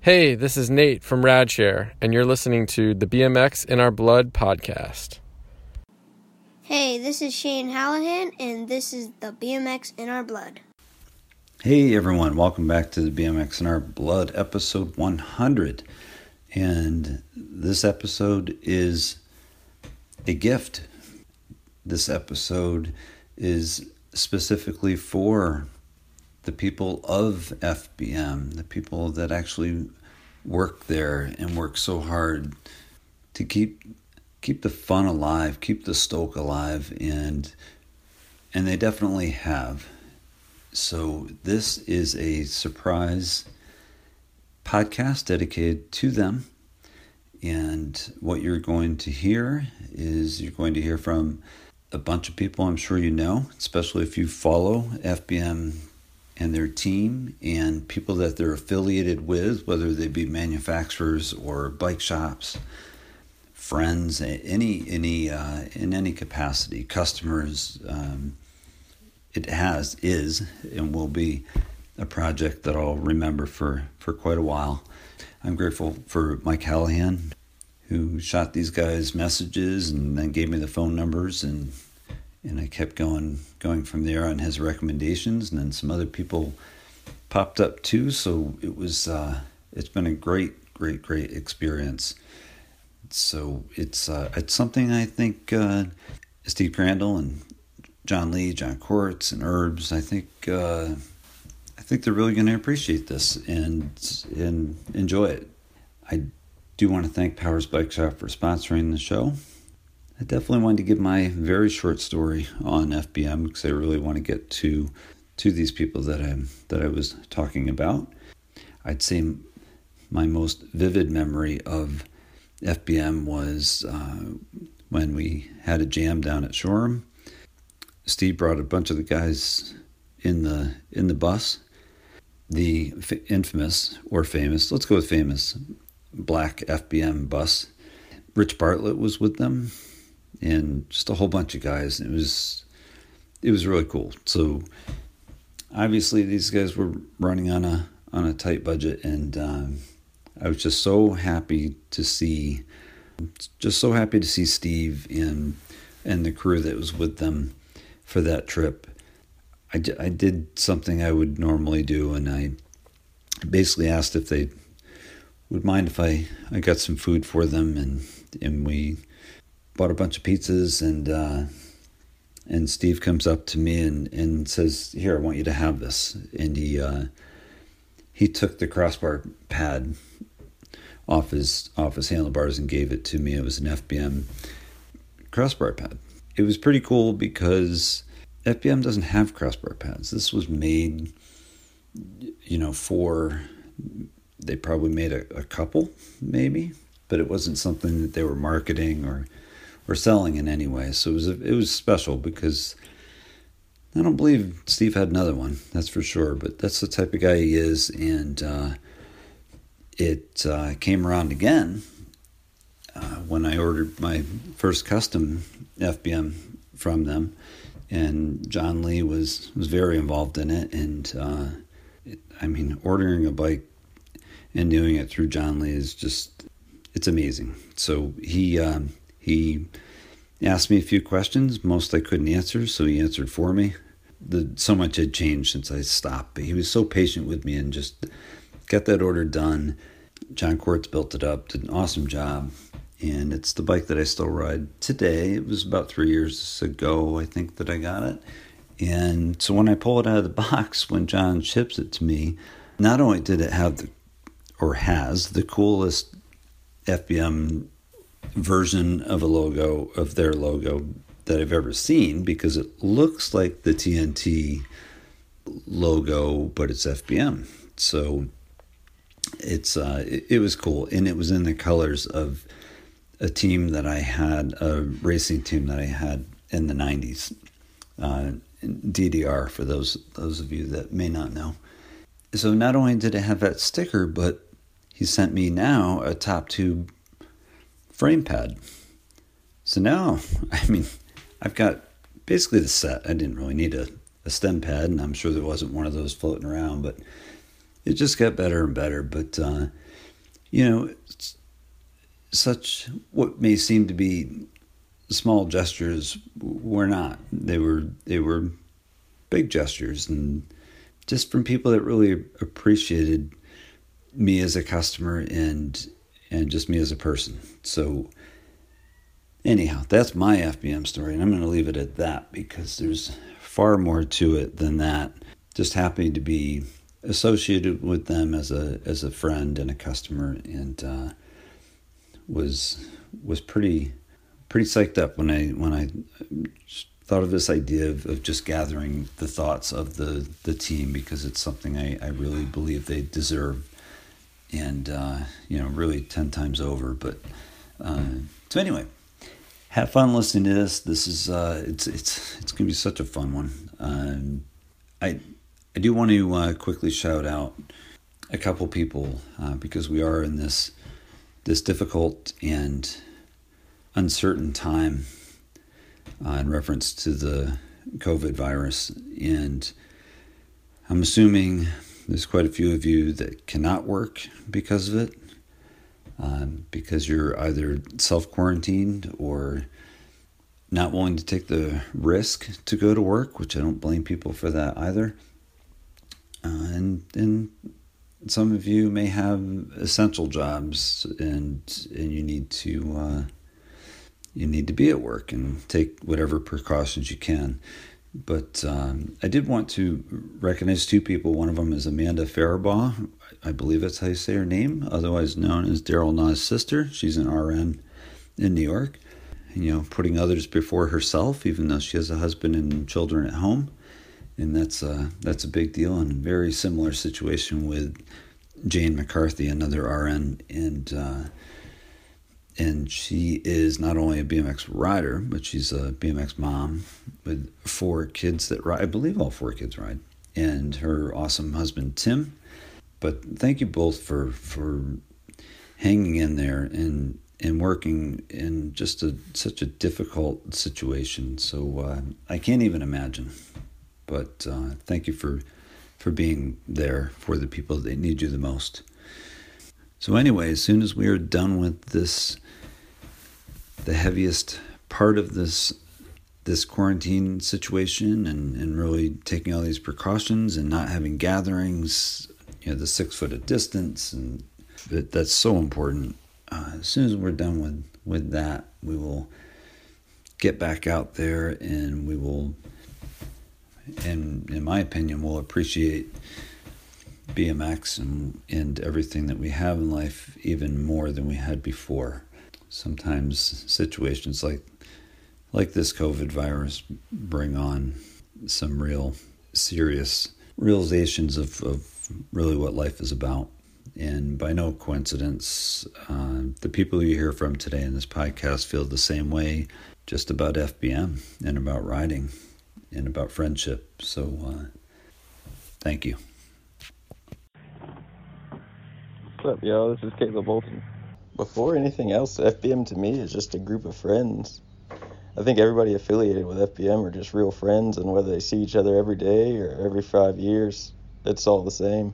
Hey, this is Nate from Radshare, and you're listening to the BMX in Our Blood podcast. Hey, this is Shane Halahan, and this is the BMX in Our Blood. Hey everyone, welcome back to the BMX in Our Blood episode 100. And this episode is a gift. This episode is specifically for the people of FBM, the people that actually work there and work so hard to keep keep the fun alive, keep the stoke alive and and they definitely have. So this is a surprise podcast dedicated to them. And what you're going to hear is you're going to hear from a bunch of people I'm sure you know, especially if you follow FBM and their team and people that they're affiliated with, whether they be manufacturers or bike shops, friends, any any uh, in any capacity, customers. Um, it has is and will be a project that I'll remember for for quite a while. I'm grateful for Mike Halahan, who shot these guys messages and then gave me the phone numbers and and I kept going going from there on his recommendations, and then some other people popped up too. So it was uh, it's been a great, great, great experience. So it's uh, it's something I think uh, Steve Crandall and John Lee, John Corts, and Herbs. I think uh, I think they're really going to appreciate this and and enjoy it. I do want to thank Powers Bike Shop for sponsoring the show. I definitely wanted to give my very short story on FBM because I really want to get to to these people that I that I was talking about. I'd say my most vivid memory of FBM was uh, when we had a jam down at Shoreham. Steve brought a bunch of the guys in the in the bus. The infamous or famous, let's go with famous, black FBM bus. Rich Bartlett was with them and just a whole bunch of guys. It was it was really cool. So obviously these guys were running on a on a tight budget, and um, I was just so happy to see, just so happy to see Steve and and the crew that was with them for that trip. I, I did something I would normally do, and I basically asked if they would mind if I, I got some food for them, and and we bought a bunch of pizzas and uh, and Steve comes up to me and, and says, "Here, I want you to have this." And he uh, he took the crossbar pad off his off his handlebars and gave it to me. It was an FBM crossbar pad. It was pretty cool because FBM doesn't have crossbar pads. This was made, you know, for they probably made a, a couple maybe, but it wasn't something that they were marketing or or selling in any way. So it was it was special because I don't believe Steve had another one. That's for sure. But that's the type of guy he is, and uh, it uh, came around again uh, when I ordered my first custom FBM from them, and John Lee was was very involved in it. And uh, it, I mean, ordering a bike and doing it through John Lee is just it's amazing. So he um, he asked me a few questions, most I couldn't answer, so he answered for me. The, so much had changed since I stopped, but he was so patient with me and just got that order done. John Corts built it up, did an awesome job, and it's the bike that I still ride today. It was about three years ago, I think, that I got it. And so when I pull it out of the box, when John ships it to me, not only did it have the, or has the coolest FBM version of a logo of their logo that I've ever seen because it looks like the TNT logo, but it's FBM. So it's uh, it, it, was cool, and it was in the colors of a team that I had, a racing team that I had in the '90s, uh, DDR. For those those of you that may not know, so not only did it have that sticker, but he sent me now a top tube frame pad. So now, I mean, I've got basically the set. I didn't really need a, a stem pad, and I'm sure there wasn't one of those floating around, but it just got better and better. But uh, you know, such what may seem to be small gestures were not. They were they were big gestures and just from people that really appreciated me as a customer and and just me as a person. So anyhow, that's my FBM story and I'm going to leave it at that because there's far more to it than that. Just happy to be associated with them as a as a friend and a customer and uh, was was pretty pretty psyched up when I when I thought of this idea of, of just gathering the thoughts of the the team because it's something I, I really believe they deserve and uh, you know really 10 times over but uh, so anyway have fun listening to this this is uh, it's it's it's gonna be such a fun one um, I I do want to uh, quickly shout out a couple people uh, because we are in this this difficult and uncertain time uh, in reference to the COVID virus. And I'm assuming there's quite a few of you that cannot work because of it, um, because you're either self quarantined or not willing to take the risk to go to work, which I don't blame people for that either. Uh, and and some of you may have essential jobs and and you need to uh, you need to be at work and take whatever precautions you can. But um, I did want to recognize two people. One of them is Amanda Faribaugh. I believe that's how you say her name, otherwise known as Daryl Nah's sister. She's an RN in New York. You know, putting others before herself, even though she has a husband and children at home and that's a that's a big deal and very similar situation with Jane McCarthy, another RN, and uh, and she is not only a BMX rider, but she's a BMX mom with four kids that ride. I believe all four kids ride, and her awesome husband Tim. But thank you both for for hanging in there and and working in just a such a difficult situation. So uh, I can't even imagine. But uh, thank you for for being there for the people that need you the most. So anyway, as soon as we are done with this, the heaviest part of this this quarantine situation and, and really taking all these precautions and not having gatherings, you know, the six foot of distance and that, that's so important. Uh, as soon as we're done with, with that, we will get back out there and we will and in my opinion, will appreciate BMX and, and everything that we have in life even more than we had before. Sometimes situations like like this COVID virus bring on some real serious realizations of, of really what life is about. And by no coincidence, uh, the people you hear from today in this podcast feel the same way just about FBM and about riding and about friendship. So, uh, thank you. What's up, y'all? This is Kaleb Bolton. Before anything else, FBM to me is just a group of friends. I think everybody affiliated with FBM are just real friends, and whether they see each other every day or every five years, it's all the same.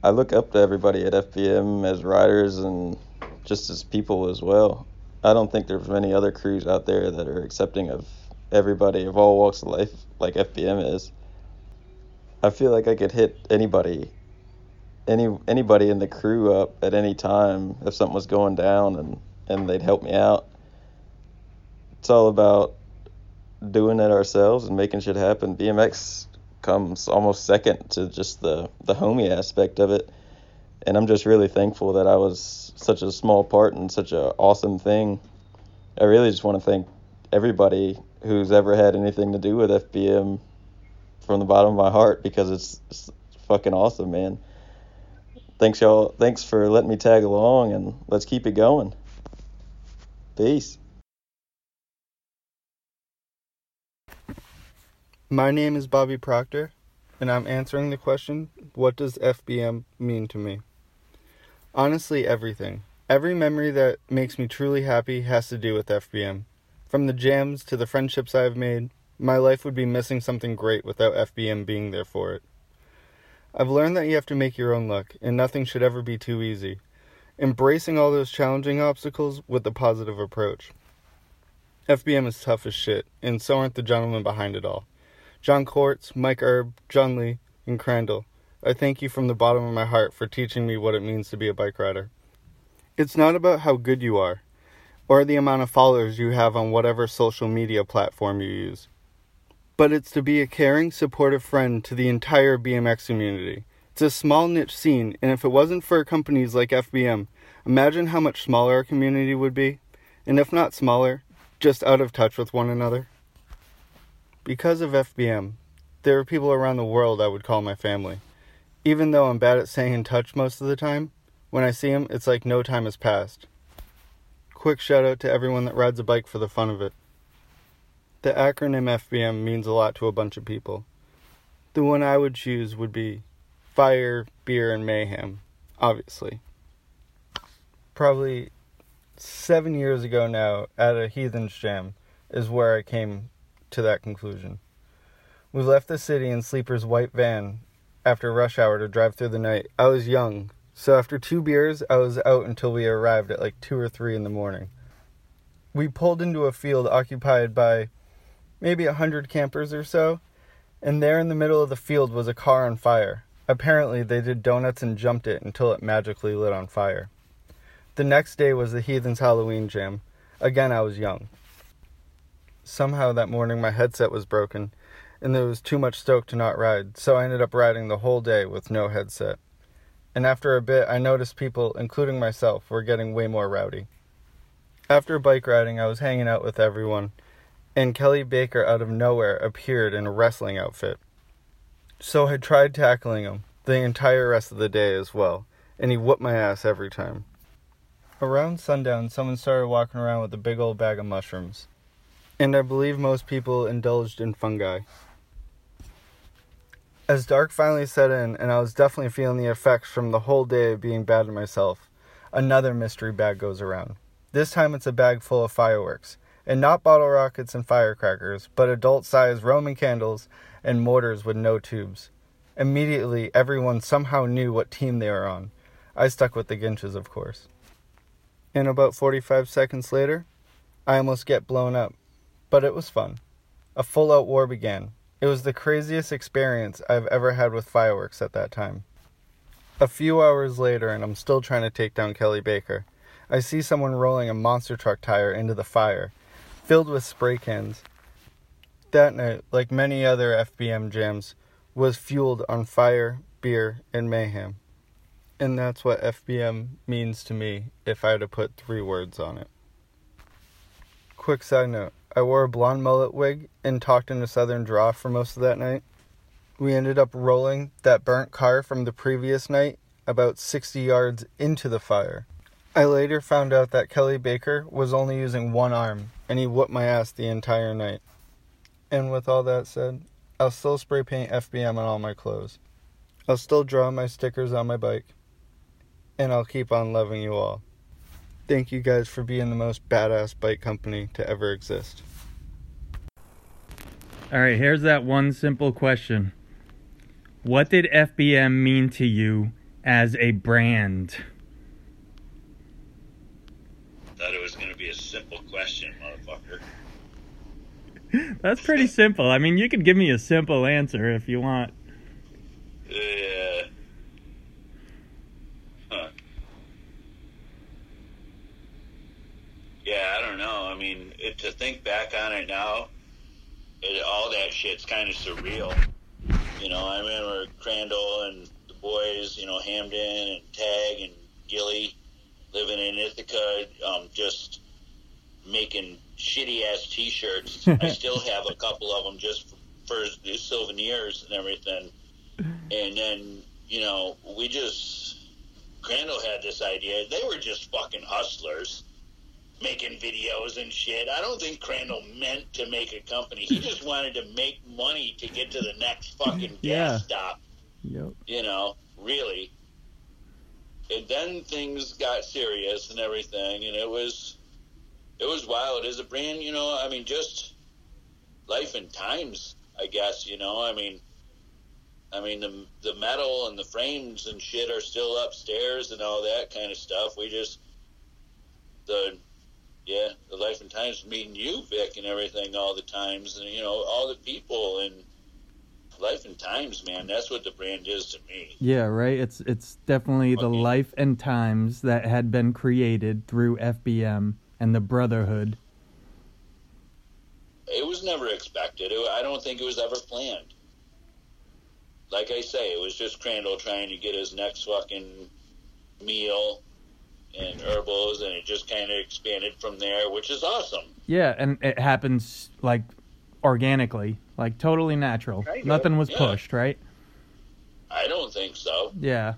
I look up to everybody at FBM as riders and just as people as well. I don't think there's many other crews out there that are accepting of everybody of all walks of life like FBM is. I feel like I could hit anybody, any anybody in the crew up at any time if something was going down, and and they'd help me out. It's all about doing it ourselves and making shit happen. BMX comes almost second to just the the homie aspect of it, and I'm just really thankful that I was such a small part in such an awesome thing. I really just want to thank everybody who's ever had anything to do with FBM from the bottom of my heart because it's, it's fucking awesome, man. Thanks y'all. Thanks for letting me tag along and let's keep it going. Peace. My name is Bobby Proctor, and I'm answering the question what does FBM mean to me? Honestly, everything. Every memory that makes me truly happy has to do with FBM. From the jams to the friendships I have made, my life would be missing something great without FBM being there for it. I've learned that you have to make your own luck, and nothing should ever be too easy. Embracing all those challenging obstacles with a positive approach. FBM is tough as shit, and so aren't the gentlemen behind it all. John Corts, Mike Erb, John Lee, and Crandall. I thank you from the bottom of my heart for teaching me what it means to be a bike rider. It's not about how good you are, or the amount of followers you have on whatever social media platform you use, but it's to be a caring, supportive friend to the entire BMX community. It's a small niche scene, and if it wasn't for companies like FBM, imagine how much smaller our community would be, and if not smaller, just out of touch with one another. Because of FBM, there are people around the world I would call my family. Even though I'm bad at staying in touch most of the time, when I see them, it's like no time has passed. Quick shout out to everyone that rides a bike for the fun of it. The acronym FBM means a lot to a bunch of people. The one I would choose would be Fire, Beer, and Mayhem, obviously. Probably seven years ago now, at a Heathens Jam, is where I came to that conclusion. We left the city in Leeper's white van after rush hour to drive through the night. I was young, so after two beers, I was out until we arrived at like 2 or 3 in the morning. We pulled into a field occupied by maybe a hundred campers or so, and there in the middle of the field was a car on fire. Apparently, they did donuts and jumped it until it magically lit on fire. The next day was the Heathens Halloween Jam. Again, I was young. Somehow that morning my headset was broken, and there was too much stoke to not ride, so I ended up riding the whole day with no headset. And after a bit, I noticed people, including myself, were getting way more rowdy. After bike riding, I was hanging out with everyone, and Kelly Baker out of nowhere appeared in a wrestling outfit. So I tried tackling him the entire rest of the day as well, and he whooped my ass every time. Around sundown, someone started walking around with a big old bag of mushrooms, and I believe most people indulged in fungi. As dark finally set in, and I was definitely feeling the effects from the whole day of being bad to myself, another mystery bag goes around. This time it's a bag full of fireworks, and not bottle rockets and firecrackers, but adult sized Roman candles and mortars with no tubes. Immediately, everyone somehow knew what team they were on. I stuck with the Ginches, of course. And about 45 seconds later, I almost get blown up. But it was fun. A full out war began. It was the craziest experience I've ever had with fireworks at that time. A few hours later, and I'm still trying to take down Kelly Baker, I see someone rolling a monster truck tire into the fire, filled with spray cans. That night, like many other FBM jams, was fueled on fire, beer, and mayhem. And that's what FBM means to me if I had to put three words on it. Quick side note I wore a blonde mullet wig and talked in a southern draw for most of that night. We ended up rolling that burnt car from the previous night about 60 yards into the fire. I later found out that Kelly Baker was only using one arm and he whooped my ass the entire night. And with all that said, I'll still spray paint FBM on all my clothes. I'll still draw my stickers on my bike and I'll keep on loving you all. Thank you guys for being the most badass bike company to ever exist. All right, here's that one simple question. What did FBM mean to you as a brand? Thought it was going to be a simple question, motherfucker. That's pretty simple. I mean, you could give me a simple answer if you want. Yeah. Yeah, I don't know. I mean, to think back on it now, it, all that shit's kind of surreal. You know, I remember Crandall and the boys, you know, Hamden and Tag and Gilly living in Ithaca, um, just making shitty ass T-shirts. I still have a couple of them just for, for souvenirs and everything. And then, you know, we just Crandall had this idea. They were just fucking hustlers making videos and shit. I don't think Crandall meant to make a company. He just wanted to make money to get to the next fucking Yeah. gas stop. Yep. You know, really. And then things got serious and everything, and it was it was wild. As a brand, you know, I mean, just life and times, I guess. You know, I mean, I mean, the the metal and the frames and shit are still upstairs and all that kind of stuff. We just the yeah, the life and times meeting you, Vic, and everything all the times, and you know all the people and life and times, man. That's what the brand is to me. Yeah, right. It's it's definitely the life and times that had been created through FBM and the brotherhood. It was never expected. It, I don't think it was ever planned. Like I say, it was just Crandall trying to get his next fucking meal and herbals, and it just kind of expanded from there, which is awesome. Yeah, and it happens like organically, like totally natural. Kind of, Nothing was yeah. pushed, right? I don't think so. Yeah.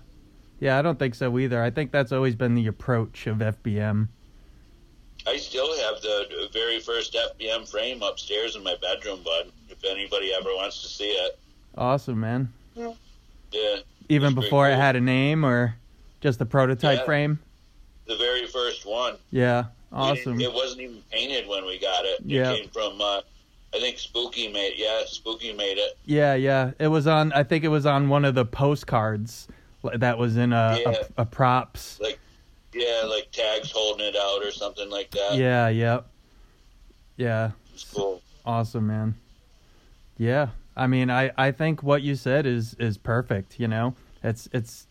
Yeah, I don't think so either. I think that's always been the approach of FBM. I still have the very first FBM frame upstairs in my bedroom, bud. If anybody ever wants to see it, Awesome, man. yeah. Even It's pretty before it had a name or just the prototype Yeah. frame. The very first one. Yeah. Awesome. didn't- It wasn't even painted when we got it. Yeah. It came from, uh, I think Spooky made. Yeah, Spooky made it. Yeah, yeah. It was on. I think it was on one of the postcards that was in a Yeah. a, a props. Like, yeah, like tags holding it out or something like that. Yeah, yep. Yeah, It's cool. awesome, man. Yeah, I mean, I I think what you said is is perfect. You know, it's it's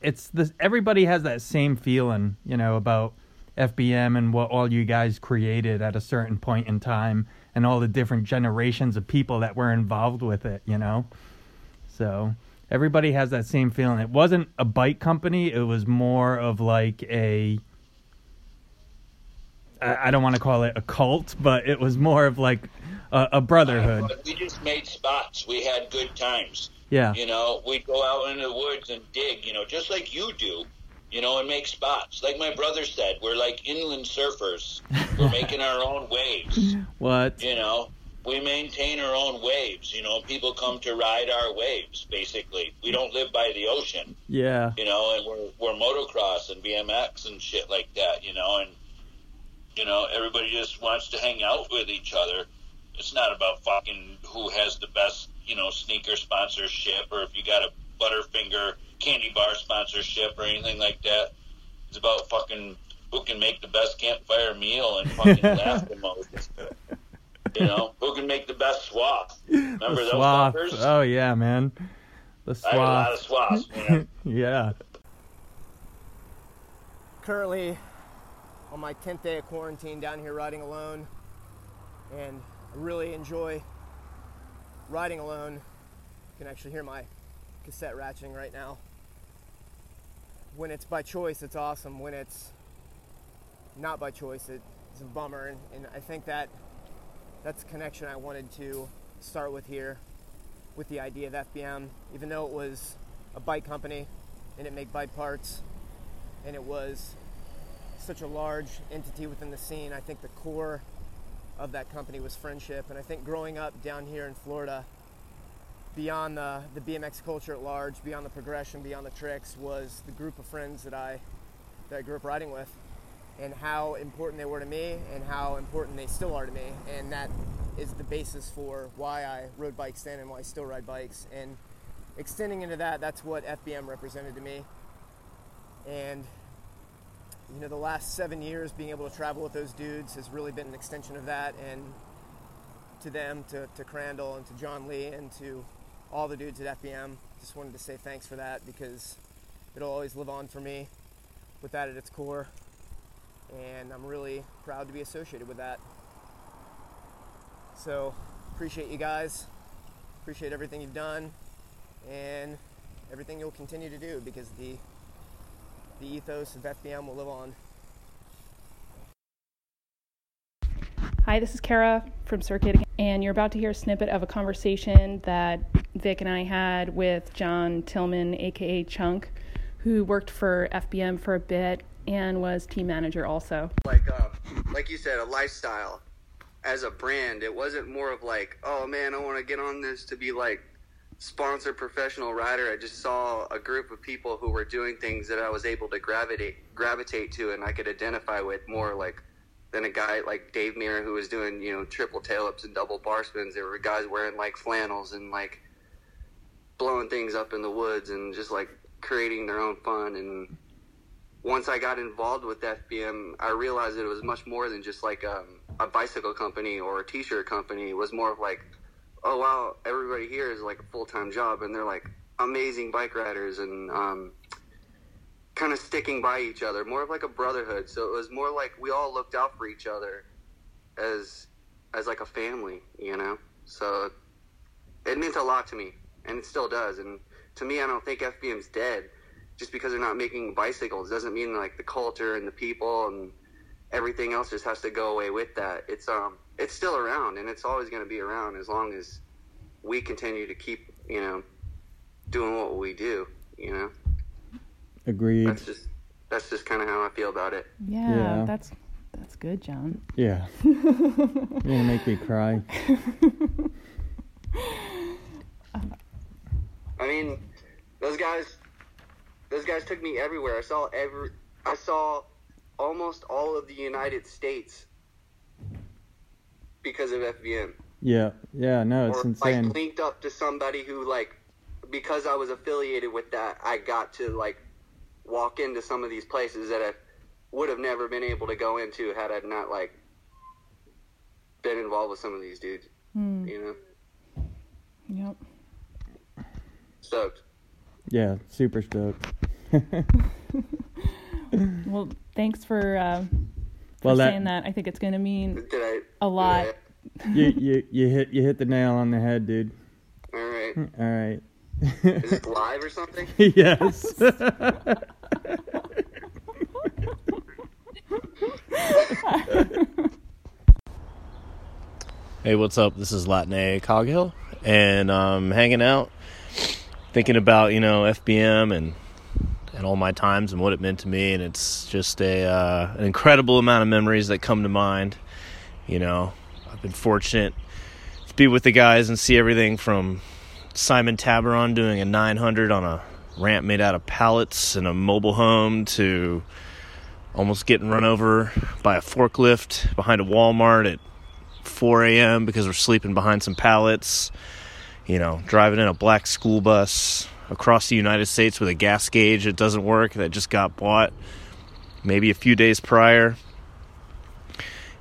it's this. Everybody has that same feeling, you know, about FBM and what all you guys created at a certain point in time, and all the different generations of people that were involved with it. You know, so everybody has that same feeling. It wasn't a bike company; it was more of like a. I I don't want to call it a cult, but it was more of like a, a brotherhood. We just made spots. We had good times. Yeah, You know, we'd go out into the woods and dig, you know, just like you do, you know, and make spots. Like my brother said, we're like inland surfers. We're making our own waves, what? you know. We maintain our own waves, you know. People come to ride our waves, basically. We don't live by the ocean, Yeah, you know, and we're, we're motocross and BMX and shit like that, you know, and, you know, everybody just wants to hang out with each other. It's not about fucking who has the best, you know, sneaker sponsorship or if you got a Butterfinger candy bar sponsorship or anything like that. It's about fucking who can make the best campfire meal and fucking laugh the most. You know, who can make the best swath. Remember the those swath. fuckers? Oh yeah, man. The I had a lot of swath. swaths, man. yeah. currently on my 10th day of quarantine down here riding alone and I really enjoy riding alone. You can actually hear my cassette ratcheting right now. When it's by choice, it's awesome. When it's not by choice, it's a bummer. And, and I think that that's the connection I wanted to start with here with the idea of FBM. Even though it was a bike company and it made bike parts and it was such a large entity within the scene. I think the core of that company was friendship. And I think growing up down here in Florida, beyond the, the BMX culture at large, beyond the progression, beyond the tricks, was the group of friends that I that I grew up riding with, and how important they were to me, and how important they still are to me. And that is the basis for why I rode bikes then and why I still ride bikes. And extending into that, that's what FBM represented to me. And you know, the last seven years being able to travel with those dudes has really been an extension of that. And to them, to, to Crandall, and to John Lee, and to all the dudes at FBM, just wanted to say thanks for that because it'll always live on for me with that at its core. And I'm really proud to be associated with that. So, appreciate you guys. Appreciate everything you've done and everything you'll continue to do because the the ethos of FBM will live on. Hi, this is Cara from Circuit, and you're about to hear a snippet of a conversation that Vic and I had with John Tillman, aka Chunk, who worked for FBM for a bit and was team manager also. like uh, like you said, a lifestyle as a brand. It wasn't more of like, oh man, I want to get on this to be like sponsored professional rider. I just saw a group of people who were doing things that I was able to gravitate gravitate to, and I could identify with more like than a guy like Dave Mirra who was doing you know triple tail ups and double bar spins. There were guys wearing like flannels and like blowing things up in the woods and just like creating their own fun. And once I got involved with FBM, I realized it was much more than just like um, a bicycle company or a t-shirt company. It was more of like, oh wow, everybody here is like a full time job, and they're like amazing bike riders and um, kind of sticking by each other, more of like a brotherhood. So it was more like we all looked out for each other as as like a family, you know. So it meant a lot to me, and it still does. And to me, I don't think FBM's dead. Just because they're not making bicycles doesn't mean like the culture and the people and everything else just has to go away with that. It's um it's still around and it's always going to be around as long as we continue to keep you know doing what we do. You know. Agreed. That's just that's just kind of how I feel about it. Yeah, Yeah. that's that's good, John. Yeah. You're gonna make me cry. I mean, those guys, those guys took me everywhere. I saw every, I saw almost all of the United States because of FBM. Yeah. Yeah. No, it's or insane. like linked up to somebody who like, because I was affiliated with that, I got to like walk into some of these places that I would have never been able to go into had I not like been involved with some of these dudes. Hmm. You know, Yep. stoked. Yeah. Super stoked. Well, thanks for uh, for Well, that- saying that. I think it's going to mean Did I? a lot. you you you hit you hit the nail on the head, dude. All right. All right. Is it live or something? yes. Hey, what's up? This is Latane Coghill, and I'm hanging out, thinking about you know FBM and and all my times and what it meant to me, and it's just a uh, an incredible amount of memories that come to mind. You know, I've been fortunate to be with the guys and see everything from Simon Tabron doing a 900 on a ramp made out of pallets in a mobile home to almost getting run over by a forklift behind a Walmart at 4 a.m. because we're sleeping behind some pallets. You know, driving in a black school bus across the United States with a gas gauge that doesn't work that just got bought maybe a few days prior.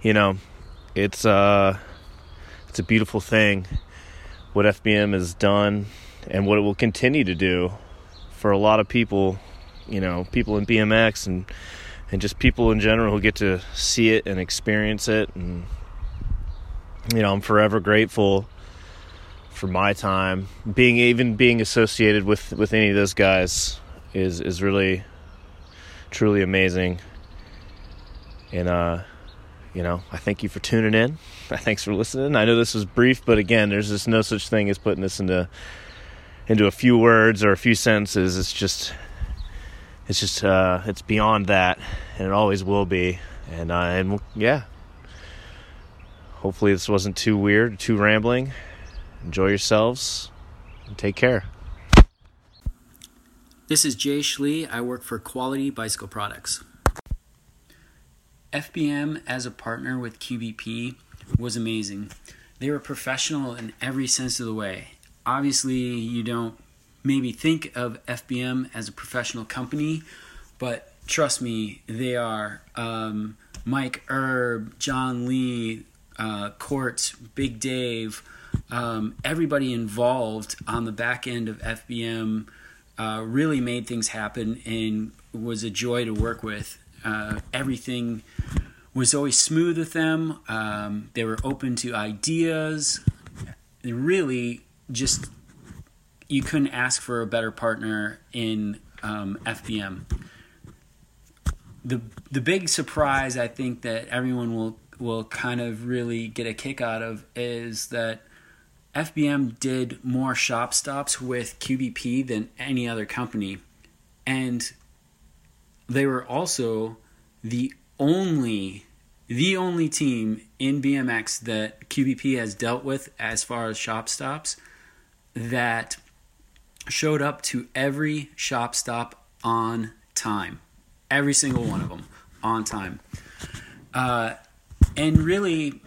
You know, it's uh it's a beautiful thing what FBM has done and what it will continue to do for a lot of people, you know, people in BMX and and just people in general who get to see it and experience it and you know, I'm forever grateful for my time. Being even being associated with with any of those guys is is really truly amazing. And uh you know, I thank you for tuning in. Thanks for listening. I know this was brief, but again, there's just no such thing as putting this into into a few words or a few sentences. It's just it's just uh it's beyond that and it always will be. And uh and yeah, Hopefully, this wasn't too weird, too rambling. Enjoy yourselves and take care. This is Jay Schlie. I work for Quality Bicycle Products. FBM as a partner with QBP was amazing. They were professional in every sense of the way. Obviously, you don't maybe think of FBM as a professional company, but trust me, they are. Um, Mike Erb, John Lee, uh, Corts, Big Dave, um, everybody involved on the back end of FBM uh, really made things happen and was a joy to work with. Uh, everything was always smooth with them. Um, they were open to ideas. Really just you couldn't ask for a better partner in um, FBM. The the big surprise I think that everyone will will kind of really get a kick out of is that FBM did more shop stops with QBP than any other company. And they were also the only the only team in BMX that QBP has dealt with as far as shop stops that showed up to every shop stop on time. Every single one of them on time. Uh, and really,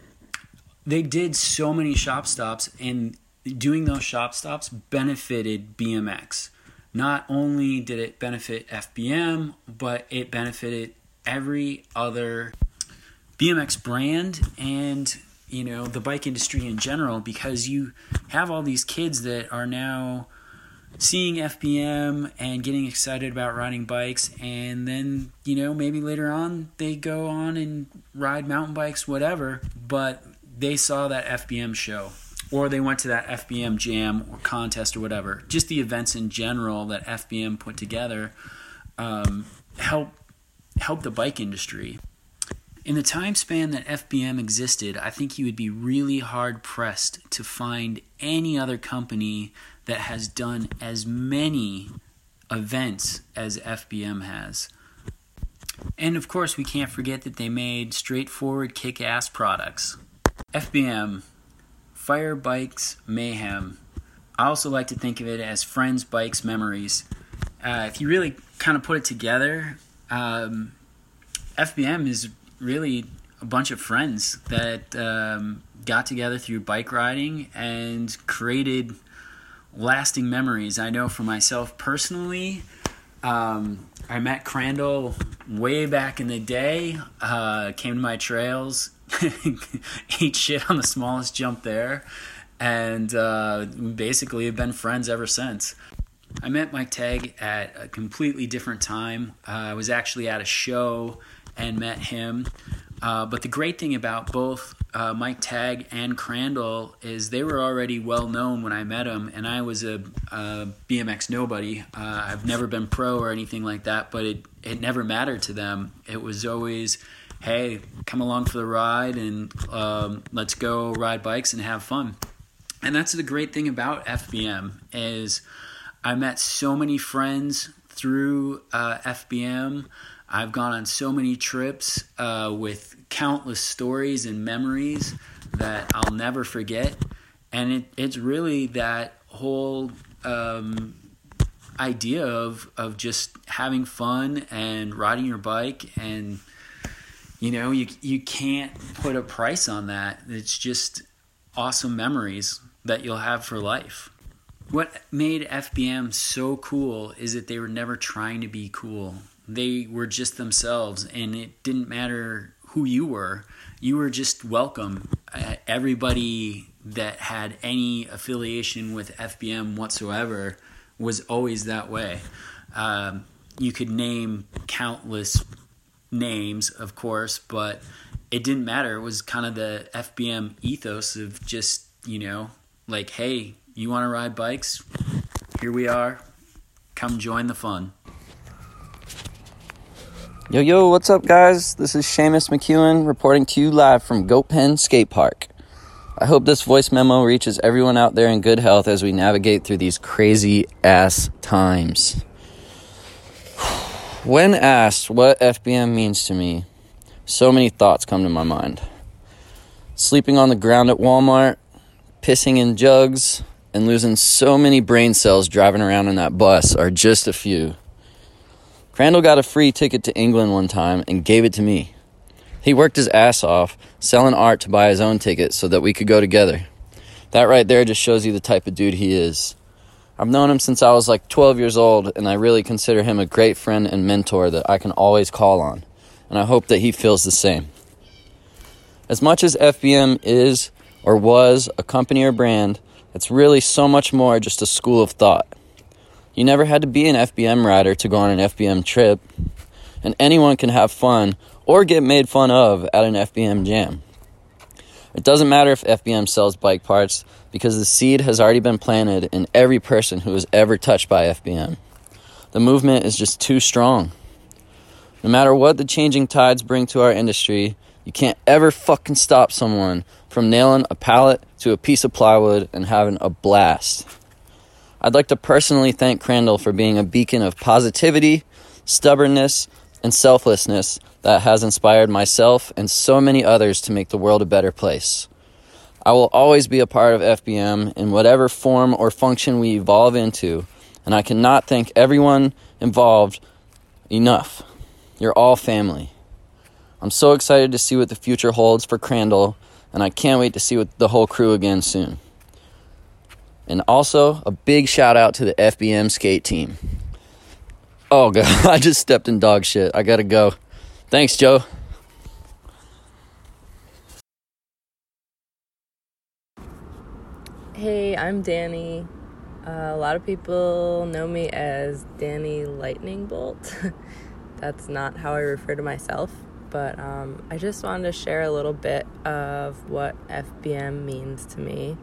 they did so many shop stops, and doing those shop stops benefited BMX. Not only did it benefit FBM, but it benefited every other BMX brand and you know the bike industry in general because you have all these kids that are now seeing FBM and getting excited about riding bikes and then you know maybe later on they go on and ride mountain bikes whatever but they saw that FBM show or they went to that FBM jam or contest or whatever just the events in general that FBM put together um, help help the bike industry in the time span that FBM existed, I think you would be really hard pressed to find any other company that has done as many events as FBM has. And of course, we can't forget that they made straightforward kick ass products. FBM, Fire Bikes Mayhem. I also like to think of it as Friends Bikes Memories. Uh, if you really kind of put it together, um, FBM is really a bunch of friends that um, got together through bike riding and created lasting memories. I know for myself personally, um, I met Crandall way back in the day, uh, came to my trails, ate shit on the smallest jump there, and uh, basically have been friends ever since. I met Mike Tag at a completely different time. Uh, I was actually at a show and met him. Uh, but the great thing about both uh, Mike Tag and Crandall is they were already well known when I met them, and I was a, a BMX nobody. Uh, I've never been pro or anything like that, but it, it never mattered to them. It was always, hey, come along for the ride and um, let's go ride bikes and have fun. And that's the great thing about FBM is I met so many friends through uh, FBM. I've gone on so many trips uh, with countless stories and memories that I'll never forget. And it, it's really that whole um, idea of, of just having fun and riding your bike. And, you know, you, you can't put a price on that. It's just awesome memories that you'll have for life. What made FBM so cool is that they were never trying to be cool they were just themselves and it didn't matter who you were you were just welcome uh, everybody that had any affiliation with fbm whatsoever was always that way um, you could name countless names of course but it didn't matter it was kind of the fbm ethos of just you know like hey you want to ride bikes here we are come join the fun Yo, yo, what's up, guys? This is Seamus McKeon reporting to you live from Goat Pen Skate Park. I hope this voice memo reaches everyone out there in good health as we navigate through these crazy ass times. When asked what FBM means to me, so many thoughts come to my mind. Sleeping on the ground at Walmart, pissing in jugs, and losing so many brain cells driving around in that bus are just a few. Crandall got a free ticket to England one time and gave it to me. He worked his ass off selling art to buy his own ticket so that we could go together. That right there just shows you the type of dude he is. I've known him since I was like 12 years old, and I really consider him a great friend and mentor that I can always call on. And I hope that he feels the same. As much as FBM is or was a company or brand, it's really so much more just a school of thought. You never had to be an FBM rider to go on an FBM trip, and anyone can have fun or get made fun of at an FBM jam. It doesn't matter if FBM sells bike parts because the seed has already been planted in every person who is ever touched by FBM. The movement is just too strong. No matter what the changing tides bring to our industry, you can't ever fucking stop someone from nailing a pallet to a piece of plywood and having a blast. I'd like to personally thank Crandall for being a beacon of positivity, stubbornness, and selflessness that has inspired myself and so many others to make the world a better place. I will always be a part of FBM in whatever form or function we evolve into, and I cannot thank everyone involved enough. You're all family. I'm so excited to see what the future holds for Crandall, and I can't wait to see the whole crew again soon. And also a big shout out to the FBM skate team. Oh god, I just stepped in dog shit. I gotta go. Thanks, Joe. Hey, I'm Dani. Uh, a lot of people know me as Dani Lightning Bolt. That's not how I refer to myself, but um, I just wanted to share a little bit of what FBM means to me.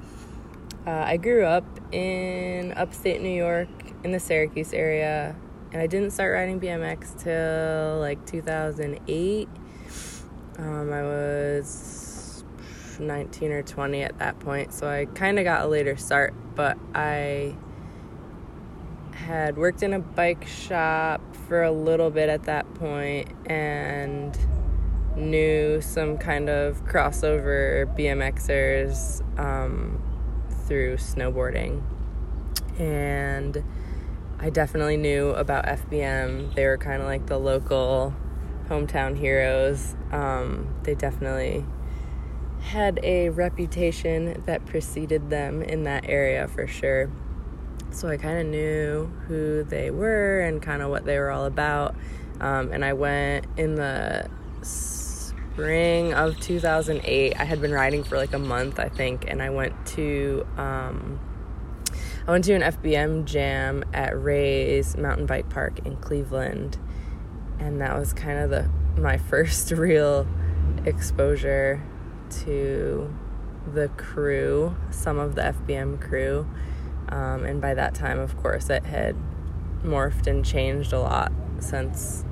Uh, I grew up in upstate New York in the Syracuse area, and I didn't start riding BMX till like 2008. Um, I was 19 or 20 at that point, so I kind of got a later start, but I had worked in a bike shop for a little bit at that point and knew some kind of crossover BMXers um, through snowboarding. And I definitely knew about FBM. They were kind of like the local hometown heroes. Um, they definitely had a reputation that preceded them in that area for sure. So I kind of knew who they were and kind of what they were all about. Um, and I went in the spring of 2008. I had been riding for like a month, I think, and I went to um, I went to an FBM jam at Ray's Mountain Bike Park in Cleveland, and that was kind of the my first real exposure to the crew, some of the FBM crew. Um, and by that time, of course, it had morphed and changed a lot since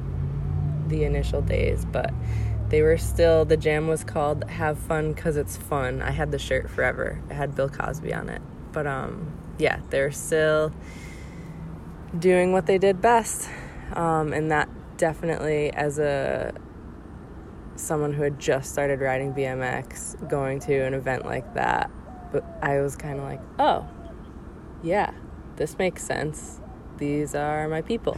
the initial days. But they were still, the jam was called Have Fun Because It's Fun. I had the shirt forever, it had Bill Cosby on it. But um, yeah, they're still doing what they did best. Um, and that definitely, as a someone who had just started riding BMX, going to an event like that, but I was kind of like, oh, yeah, this makes sense. These are my people.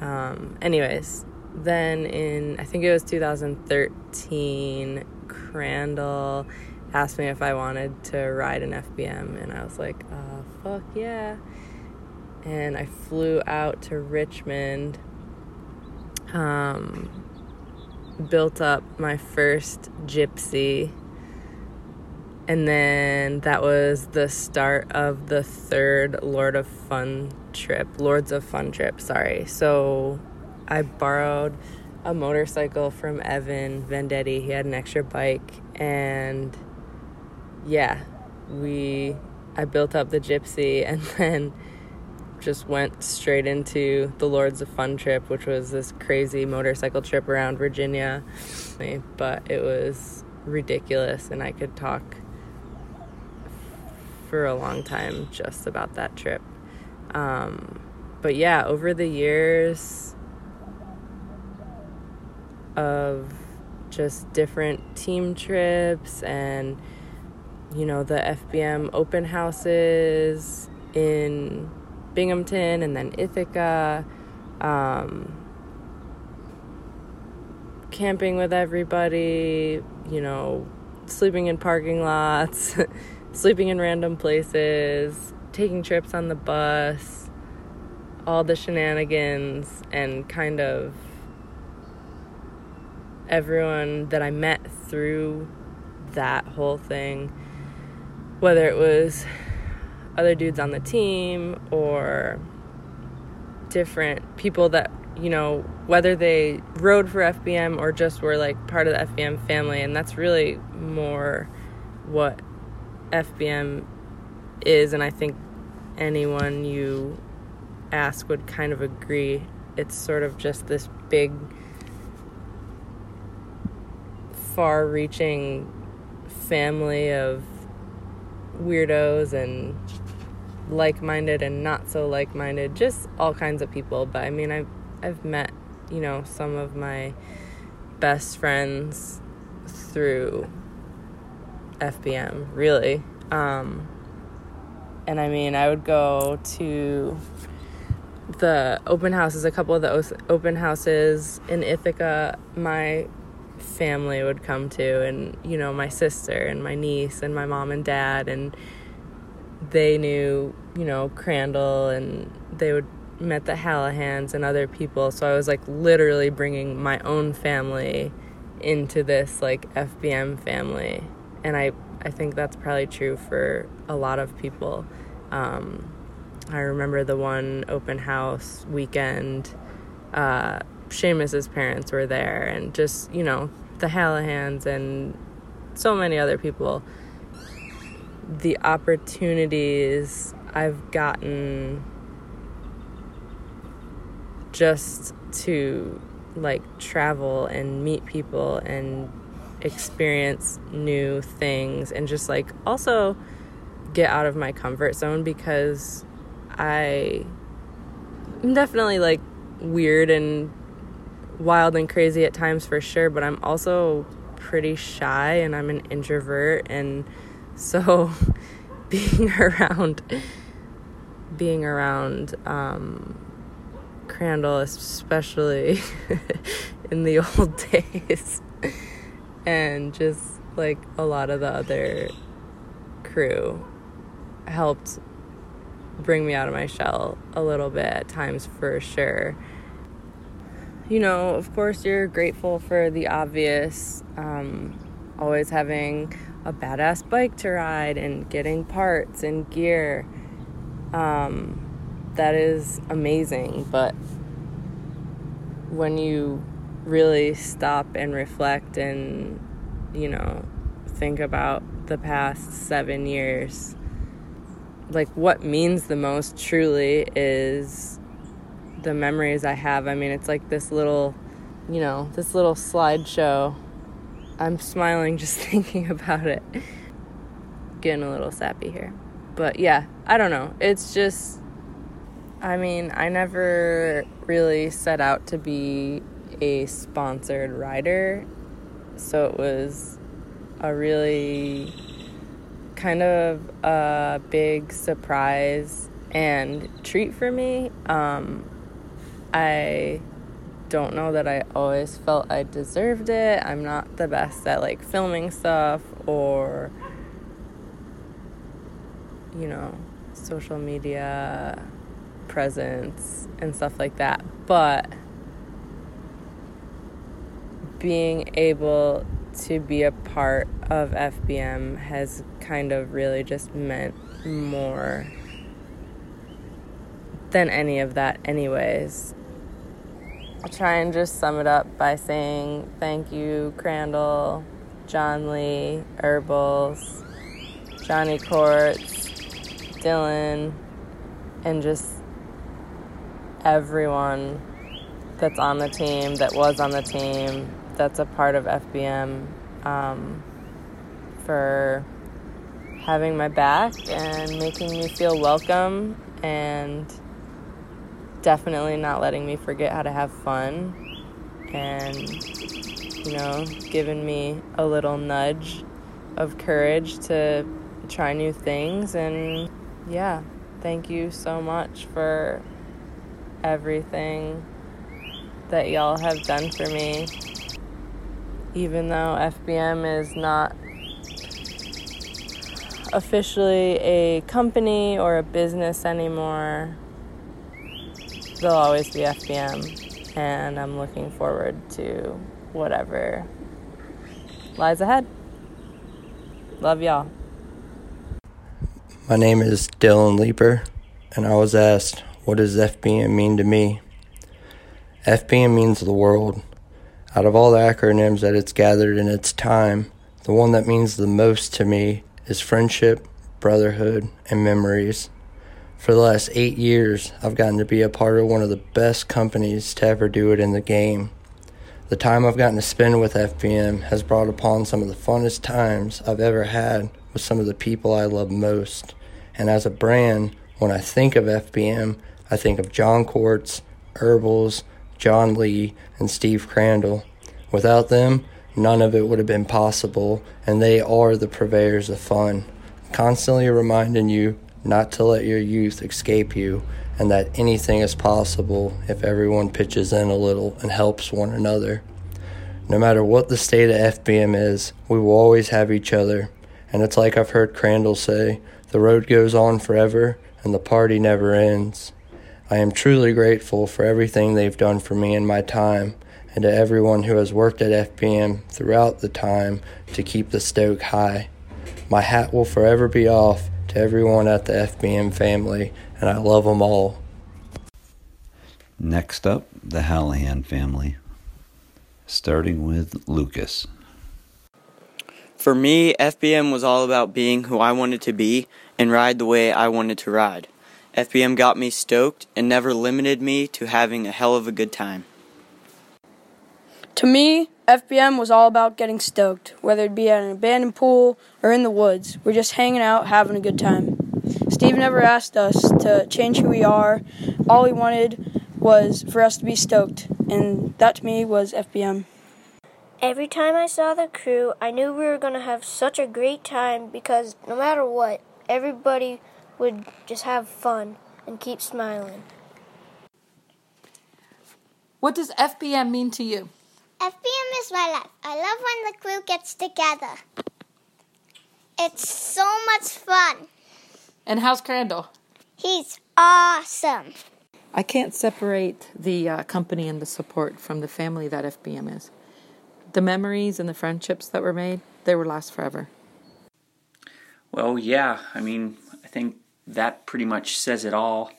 Um, anyways, then in, I think it was 2013, Crandall asked me if I wanted to ride an FBM, and I was like, uh, fuck yeah. And I flew out to Richmond, um, built up my first gypsy and then that was the start of the third Lord of Fun trip, Lords of Fun trip, sorry. So I borrowed a motorcycle from Evan Vendetti. He had an extra bike and yeah, we I built up the gypsy and then just went straight into the Lords of Fun trip, which was this crazy motorcycle trip around Virginia. But it was ridiculous and I could talk for a long time just about that trip. Um, but yeah, over the years of just different team trips and you know the FBM open houses in Binghamton and then Ithaca, um, camping with everybody, you know, sleeping in parking lots. sleeping in random places, taking trips on the bus, all the shenanigans, and kind of everyone that I met through that whole thing, whether it was other dudes on the team or different people that you know whether they rode for FBM or just were like part of the FBM family and that's really more what FBM is, and I think anyone you ask would kind of agree. It's sort of just this big, far reaching family of weirdos and like minded and not so like minded, just all kinds of people. But I mean, I've, I've met, you know, some of my best friends through FBM, really. Um, and I mean, I would go to the open houses, a couple of the open houses in Ithaca, my family would come to, and you know, my sister and my niece and my mom and dad, and they knew, you know, Crandall and they would met the Halahans and other people. So I was like literally bringing my own family into this like FBM family. And I I think that's probably true for a lot of people. Um, I remember the one open house weekend. Uh, Seamus's parents were there, and just you know the Halahans and so many other people. The opportunities I've gotten just to like travel and meet people and experience new things and just like also get out of my comfort zone because I am definitely like weird and wild and crazy at times for sure, but I'm also pretty shy and I'm an introvert and so being around being around um Crandall especially in the old days and just like a lot of the other crew helped bring me out of my shell a little bit at times for sure. You know, of course, you're grateful for the obvious, um, always having a badass bike to ride and getting parts and gear. Um, that is amazing, but when you really stop and reflect and, you know, think about the past seven years, like what means the most truly is the memories I have. I mean, it's like this little, you know, this little slideshow. I'm smiling just thinking about it. Getting a little sappy here. But yeah, I don't know. It's just, I mean, I never really set out to be a sponsored rider. So it was a really kind of a big surprise and treat for me. Um, I don't know that I always felt I deserved it. I'm not the best at like filming stuff or, you know, social media presence and stuff like that. But being able to be a part of FBM has kind of really just meant more than any of that, anyways. I'll try and just sum it up by saying thank you, Crandall, John Lee, Herbals, Johnny Corts, Dillon, and just everyone that's on the team, that was on the team, that's a part of FBM um, for having my back and making me feel welcome and definitely not letting me forget how to have fun and you know giving me a little nudge of courage to try new things. And yeah thank you so much for everything that y'all have done for me. Even though FBM is not officially a company or a business anymore, there'll always be FBM, and I'm looking forward to whatever lies ahead. Love y'all. My name is Dillon Leeper, and I was asked, What does FBM mean to me? FBM means the world. Out of all the acronyms that it's gathered in its time, the one that means the most to me is friendship, brotherhood, and memories. For the last eight years, I've gotten to be a part of one of the best companies to ever do it in the game. The time I've gotten to spend with FBM has brought upon some of the funnest times I've ever had with some of the people I love most. And as a brand, when I think of FBM, I think of John Corts, Herbals, John Lee, and Steve Crandall. Without them, none of it would have been possible, and they are the purveyors of fun, constantly reminding you not to let your youth escape you and that anything is possible if everyone pitches in a little and helps one another. No matter what the state of FBM is, we will always have each other. And it's like I've heard Crandall say The road goes on forever, and the party never ends. I am truly grateful for everything they've done for me in my time, and to everyone who has worked at FBM throughout the time to keep the stoke high. My hat will forever be off to everyone at the FBM family, and I love them all. Next up, the Halahan family, starting with Lukas. For me, FBM was all about being who I wanted to be and ride the way I wanted to ride. FBM got me stoked and never limited me to having a hell of a good time. To me, FBM was all about getting stoked, whether it be at an abandoned pool or in the woods. We're just hanging out, having a good time. Steve never asked us to change who we are. All he wanted was for us to be stoked, and that to me was FBM. Every time I saw the crew, I knew we were going to have such a great time because no matter what, everybody would just have fun and keep smiling. What does FBM mean to you? FBM is my life. I love when the crew gets together. It's so much fun. And how's Crandall? He's awesome. I can't separate the uh, company and the support from the family that FBM is. The memories and the friendships that were made, they will last forever. Well, yeah, I mean, I think that pretty much says it all.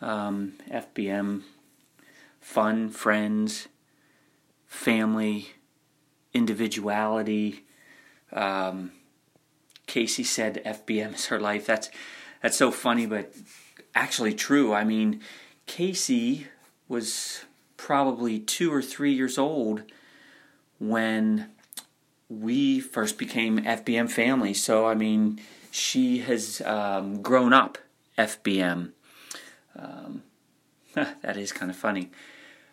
Um, FBM, fun, friends, family, individuality. Um, Kaci said FBM is her life. That's that's so funny, but actually true. I mean, Kaci was probably two or three years old when we first became FBM family. So I mean, she has um, grown up FBM. Um, that is kind of funny.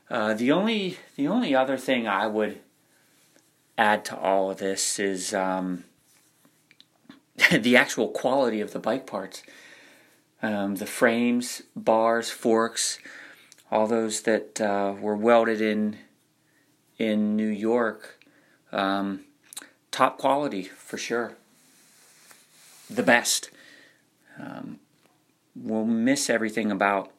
Uh, the only the only other thing I would add to all of this is um, the actual quality of the bike parts. Um, the frames, bars, forks, all those that uh, were welded in in New York, um, top quality for sure. The best. Um, we'll miss everything about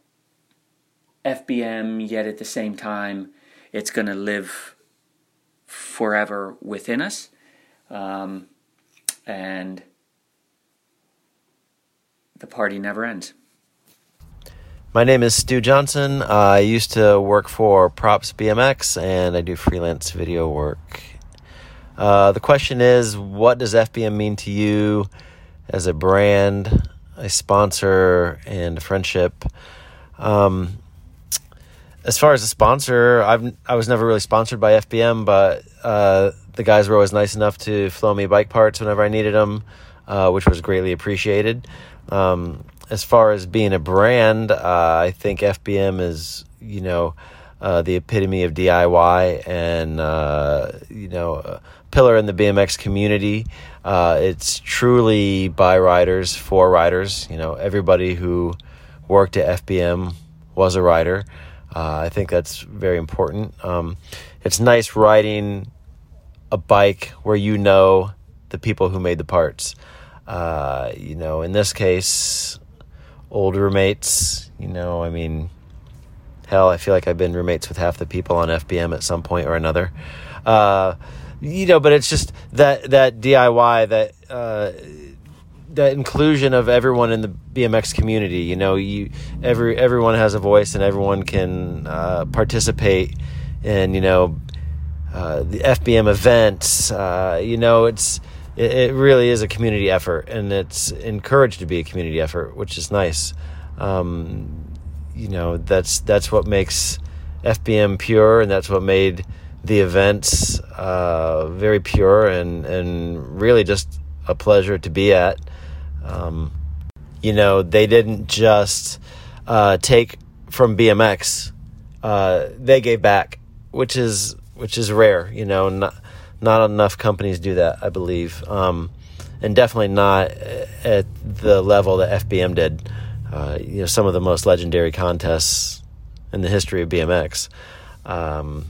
FBM, yet at the same time, it's going to live forever within us. Um, and the party never ends. My name is Stew Johnson. Uh, I used to work for Props BMX and I do freelance video work. Uh, the question is what does FBM mean to you as a brand, a sponsor, and a friendship? Um, as far as a sponsor, I've I was never really sponsored by FBM, but uh, the guys were always nice enough to flow me bike parts whenever I needed them, uh, which was greatly appreciated. Um, as far as being a brand, uh, I think FBM is you know uh, the epitome of DIY and uh, you know a pillar in the BMX community. Uh, it's truly by riders for riders. You know everybody who worked at FBM was a rider. Uh, I think that's very important. Um, it's nice riding a bike where you know the people who made the parts. Uh, you know, in this case, old roommates. You know, I mean, hell, I feel like I've been roommates with half the people on FBM at some point or another. Uh, you know, but it's just that that DIY that uh, the inclusion of everyone in the BMX community. You know, you every everyone has a voice and everyone can uh, participate in you know uh, the FBM events. Uh, you know, it's it, it, really is a community effort, and it's encouraged to be a community effort, which is nice. Um, you know, that's that's what makes FBM pure, and that's what made the events uh, very pure and and really just a pleasure to be at. Um, you know, they didn't just uh, take from BMX; uh, they gave back, which is which is rare. You know, not not enough companies do that, I believe, um, and definitely not at the level that FBM did. Uh, you know, some of the most legendary contests in the history of BMX. Um,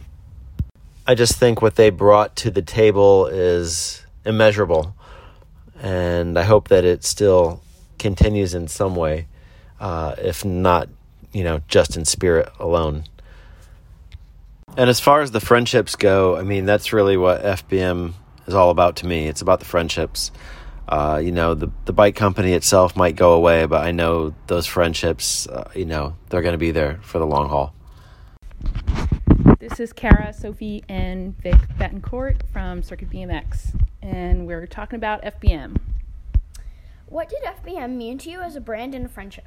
I just think what they brought to the table is immeasurable and I hope that it still continues in some way, uh, if not, you know, just in spirit alone. And as far as the friendships go, I mean, that's really what FBM is all about to me. It's about the friendships. Uh, you know, the the bike company itself might go away, but I know those friendships, uh, you know, they're going to be there for the long haul. This is Cara, Sophie, and Vic Bettencourt from Circuit BMX, and we're talking about FBM. What did FBM mean to you as a brand and a friendship?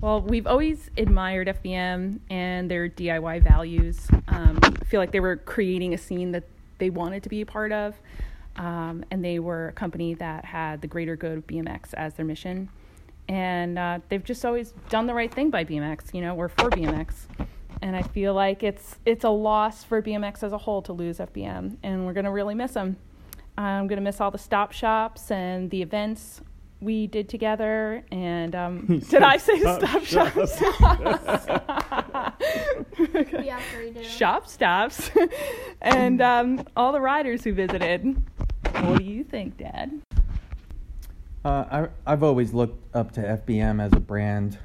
Well, we've always admired FBM and their DIY values. Um, I feel like they were creating a scene that they wanted to be a part of, um, and they were a company that had the greater good of BMX as their mission. And uh, they've just always done the right thing by BMX. You know, we're for BMX, and I feel like it's it's a loss for BMX as a whole to lose FBM, and we're gonna really miss them. I'm gonna miss all the stop shops and the events we did together. And um, did I say stop, shops? Yeah, sure you did. Shop stops, and um, all the riders who visited. What do you think, Dad? Uh, I, I've always looked up to FBM as a brand.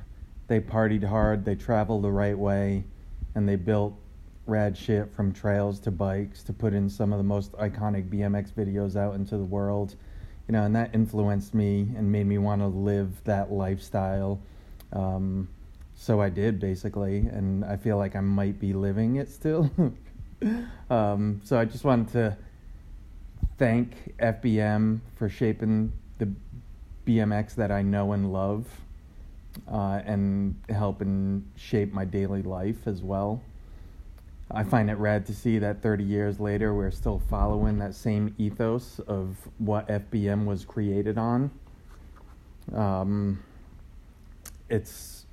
They partied hard, they traveled the right way, and they built rad shit from trails to bikes to put in some of the most iconic BMX videos out into the world. You know, and that influenced me and made me want to live that lifestyle. Um, so I did basically, and I feel like I might be living it still. um, so I just wanted to thank FBM for shaping the BMX that I know and love, uh, and helping shape my daily life as well. I find it rad to see that 30 years later we're still following that same ethos of what FBM was created on. Um, it's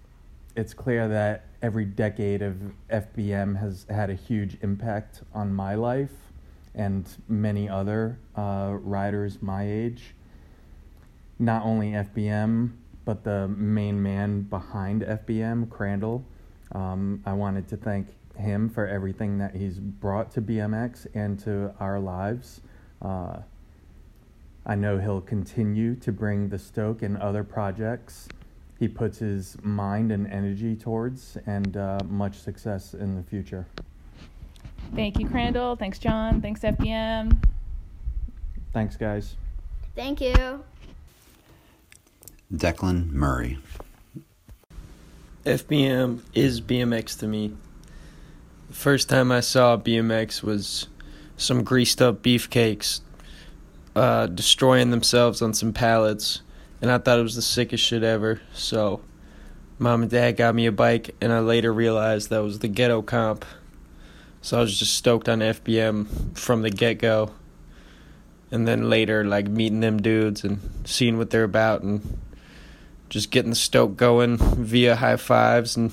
it's clear that every decade of FBM has had a huge impact on my life and many other uh, riders my age. Not only FBM, but the main man behind FBM, Crandall. Um, I wanted to thank him for everything that he's brought to BMX and to our lives. Uh, I know he'll continue to bring the Stoke and other projects he puts his mind and energy towards, and uh, much success in the future. Thank you, Crandall. Thanks, John. Thanks, FBM. Thanks, guys. Thank you. Declan Murray. FBM is BMX to me. The first time I saw BMX was some greased up beefcakes uh, destroying themselves on some pallets, and I thought it was the sickest shit ever. So, mom and dad got me a bike, and I later realized that was the ghetto comp. So I was just stoked on FBM from the get go. And then later, like meeting them dudes and seeing what they're about and just getting the stoke going via high fives and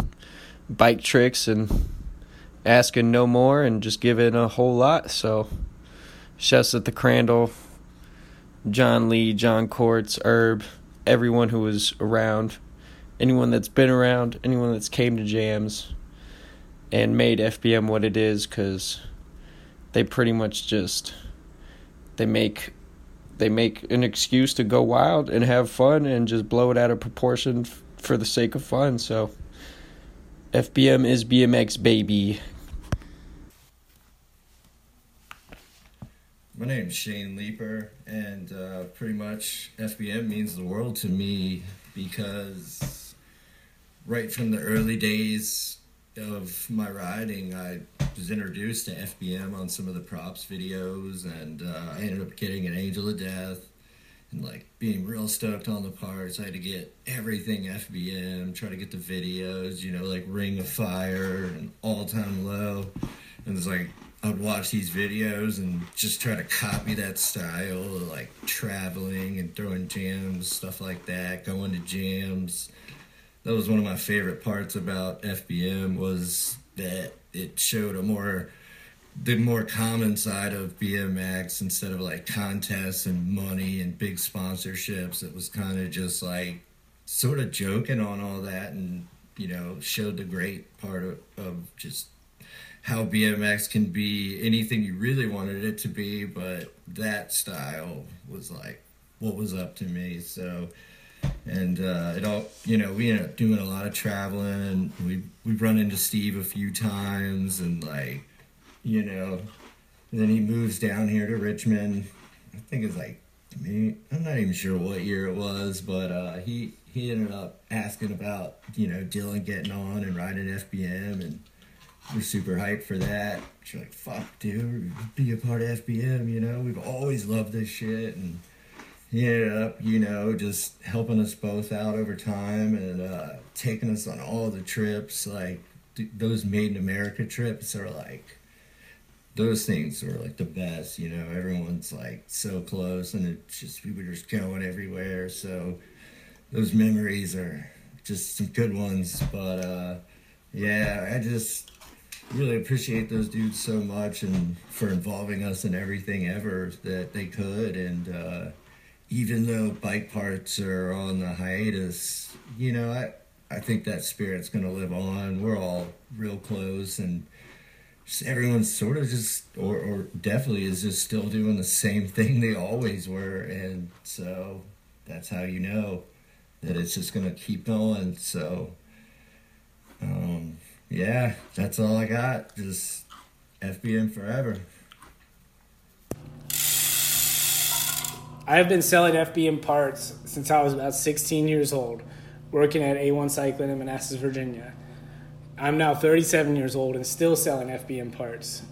bike tricks and asking no more and just giving a whole lot. So, shouts at the Crandall, John Lee, John Corts, Herb, everyone who was around, anyone that's been around, anyone that's came to jams and made FBM what it is because they pretty much just they make they make an excuse to go wild and have fun and just blow it out of proportion f- for the sake of fun. So FBM is BMX baby. My name's Shane Leeper, and uh, pretty much FBM means the world to me because right from the early days of my riding, I was introduced to FBM on some of the props videos, and uh, I ended up getting an Angel of Death and like being real stoked on the parts. I had to get everything FBM, try to get the videos, you know, like Ring of Fire and All Time Low, and it's like I'd watch these videos and just try to copy that style, of like traveling and throwing jams, stuff like that, going to jams. That was one of my favorite parts about FBM was that it showed a more the more common side of BMX instead of like contests and money and big sponsorships. It was kind of just like sort of joking on all that and you know showed the great part of, of just how BMX can be anything you really wanted it to be, but that style was like what was up to me. So, and uh, it all you know we ended up doing a lot of traveling. We we've run into Steve a few times, and like you know, and then he moves down here to Richmond. I think it's like me. I'm not even sure what year it was, but uh, he he ended up asking about you know Dillon getting on and riding FBM, and we're super hyped for that. She's like, "Fuck, dude, be a part of FBM." You know, we've always loved this shit, and he ended up, you know, just helping us both out over time and uh, taking us on all the trips. Like th- those Made in America trips are like those things were like the best. You know, everyone's like so close, and it's just we were just going everywhere. So those memories are just some good ones. But uh, yeah, I just really appreciate those dudes so much and for involving us in everything ever that they could. And uh, even though bike parts are on the hiatus, you know, I I think that spirit's gonna live on. We're all real close and everyone's sort of just or, or definitely is just still doing the same thing they always were. And so that's how you know that it's just gonna keep going. So um yeah that's all i got. Just fbm forever I've been selling FBM parts since I was about 16 years old, working at A1 Cycling in Manassas, Virginia. I'm now 37 years old and still selling FBM parts.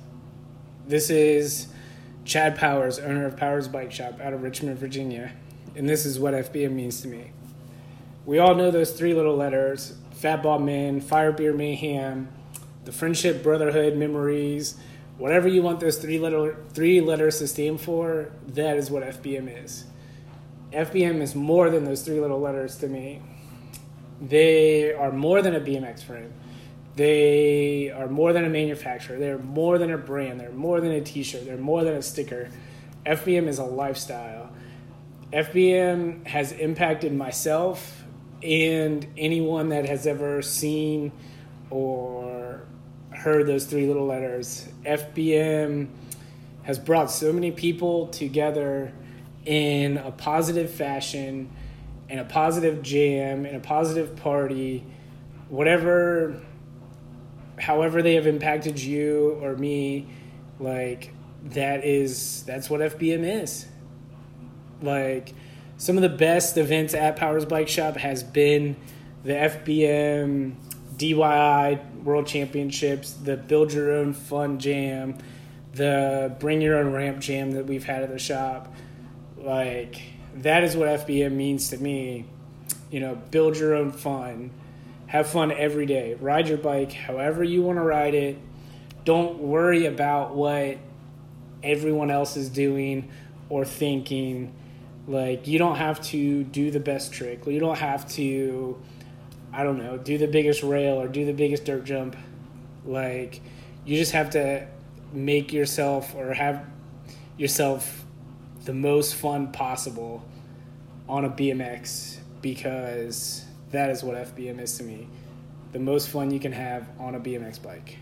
This is Chad Powers, owner of Powers Bike Shop out of Richmond, Virginia, and this is what FBM means to me. We all know those three little letters Fatball Men, Fire Beer Mayhem, the Friendship, Brotherhood, Memories, whatever you want those three letter three letters to stand for, that is what FBM is. FBM is more than those three little letters to me. They are more than a BMX frame. They are more than a manufacturer. They're more than a brand. They're more than a T-shirt. They're more than a sticker. FBM is a lifestyle. FBM has impacted myself and anyone that has ever seen or heard those three little letters. FBM has brought so many people together in a positive fashion, in a positive jam, in a positive party, whatever, however they have impacted you or me, like that is that's what FBM is. Like some of the best events at Powers Bike Shop has been the FBM DIY World Championships, the Build Your Own Fun Jam, the Bring Your Own Ramp Jam that we've had at the shop. Like, that is what FBM means to me. You know, build your own fun. Have fun every day. Ride your bike however you want to ride it. Don't worry about what everyone else is doing or thinking. Like, you don't have to do the best trick. You don't have to I don't know, do the biggest rail or do the biggest dirt jump. Like, you just have to make yourself or have yourself the most fun possible on a BMX because that is what FBM is to me. The most fun you can have on a BMX bike.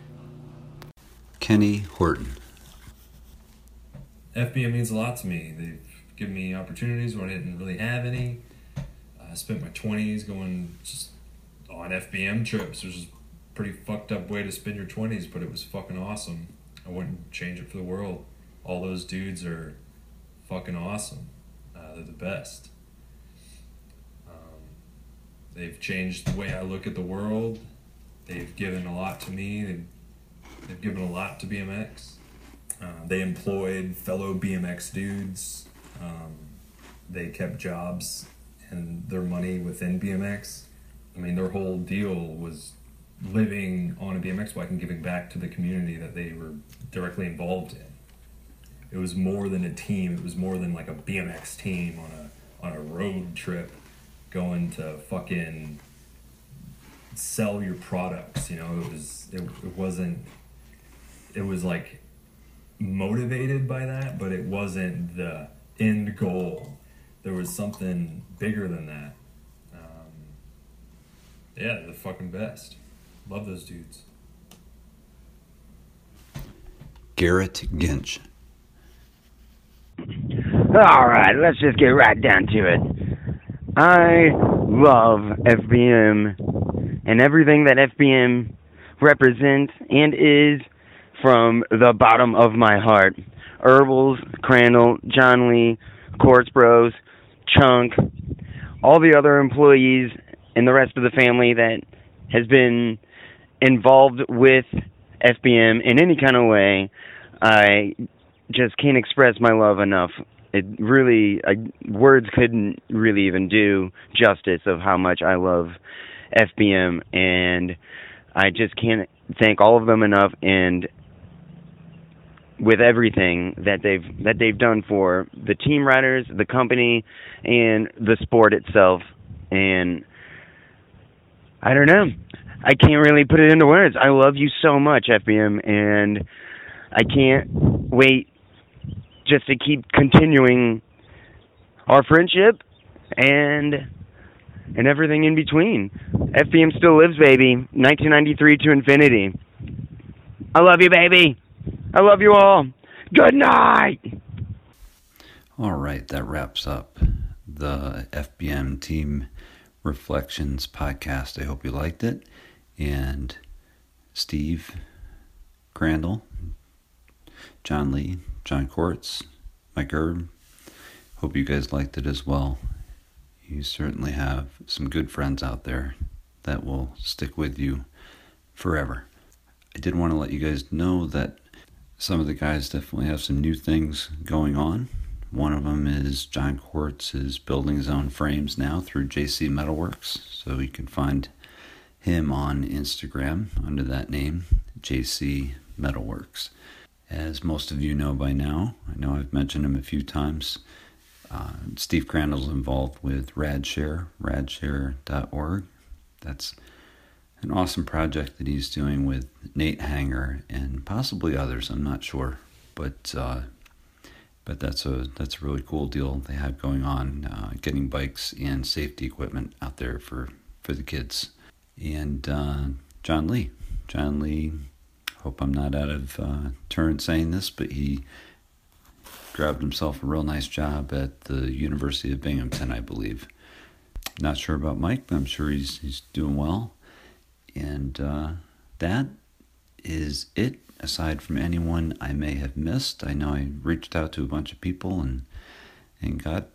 Kenny Horton. FBM means a lot to me. They've given me opportunities where I didn't really have any. I spent my 20s going just on FBM trips, which is a pretty fucked up way to spend your 20s, but it was fucking awesome. I wouldn't change it for the world. All those dudes are fucking awesome. Uh, they're the best. Um, they've changed the way I look at the world. They've given a lot to me. They've, they've given a lot to BMX. Uh, they employed fellow BMX dudes. Um, they kept jobs and their money within BMX. I mean, their whole deal was living on a BMX bike and giving back to the community that they were directly involved in. It was more than a team. It was more than like a BMX team on a on a road trip, going to fucking sell your products. You know, it was it, it wasn't. It was like motivated by that, but it wasn't the end goal. There was something bigger than that. Yeah, they're the fucking best. Love those dudes. Garrett Ginch. All right, let's just get right down to it. I love FBM and everything that FBM represents and is from the bottom of my heart. Herbals, Crandall, John Lee, Corts Bros, Chunk, all the other employees and the rest of the family that has been involved with FBM in any kind of way. I just can't express my love enough. It really, I, words couldn't really even do justice of how much I love FBM, and I just can't thank all of them enough. And with everything that they've that they've done for the team riders, the company, and the sport itself, and I don't know. I can't really put it into words. I love you so much, FBM, and I can't wait just to keep continuing our friendship and and everything in between. FBM still lives, baby. 1993 to infinity. I love you, baby. I love you all. Good night. All right, that wraps up the FBM Team Reflections podcast. I hope you liked it. And Steve Crandall, John Lee, John Corts, Mike Erb, hope you guys liked it as well. You certainly have some good friends out there that will stick with you forever. I did want to let you guys know that some of the guys definitely have some new things going on. One of them is John Corts is building his own frames now through JC Metalworks, so you can find him on Instagram under that name, JC Metalworks. As most of you know by now, I know I've mentioned him a few times. Uh, Steve Crandall's involved with Radshare, radshare.org. That's an awesome project that he's doing with Nate Hanger and possibly others. I'm not sure, but uh, but that's a that's a really cool deal they have going on, uh, getting bikes and safety equipment out there for for the kids. And uh, John Lee, John Lee. Hope I'm not out of uh, turn saying this, but he grabbed himself a real nice job at the University of Binghamton, I believe. Not sure about Mike, but I'm sure he's he's doing well. And uh, that is it. Aside from anyone I may have missed, I know I reached out to a bunch of people and and got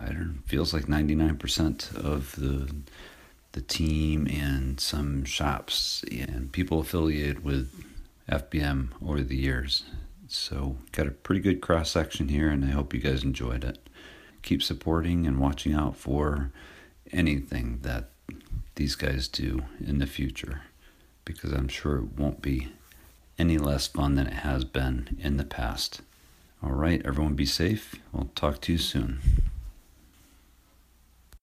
I don't know, feels like 99% of the the team and some shops and people affiliated with FBM over the years. So, got a pretty good cross section here, and I hope you guys enjoyed it. Keep supporting and watching out for anything that these guys do in the future because I'm sure it won't be any less fun than it has been in the past. All right, everyone be safe. We'll talk to you soon.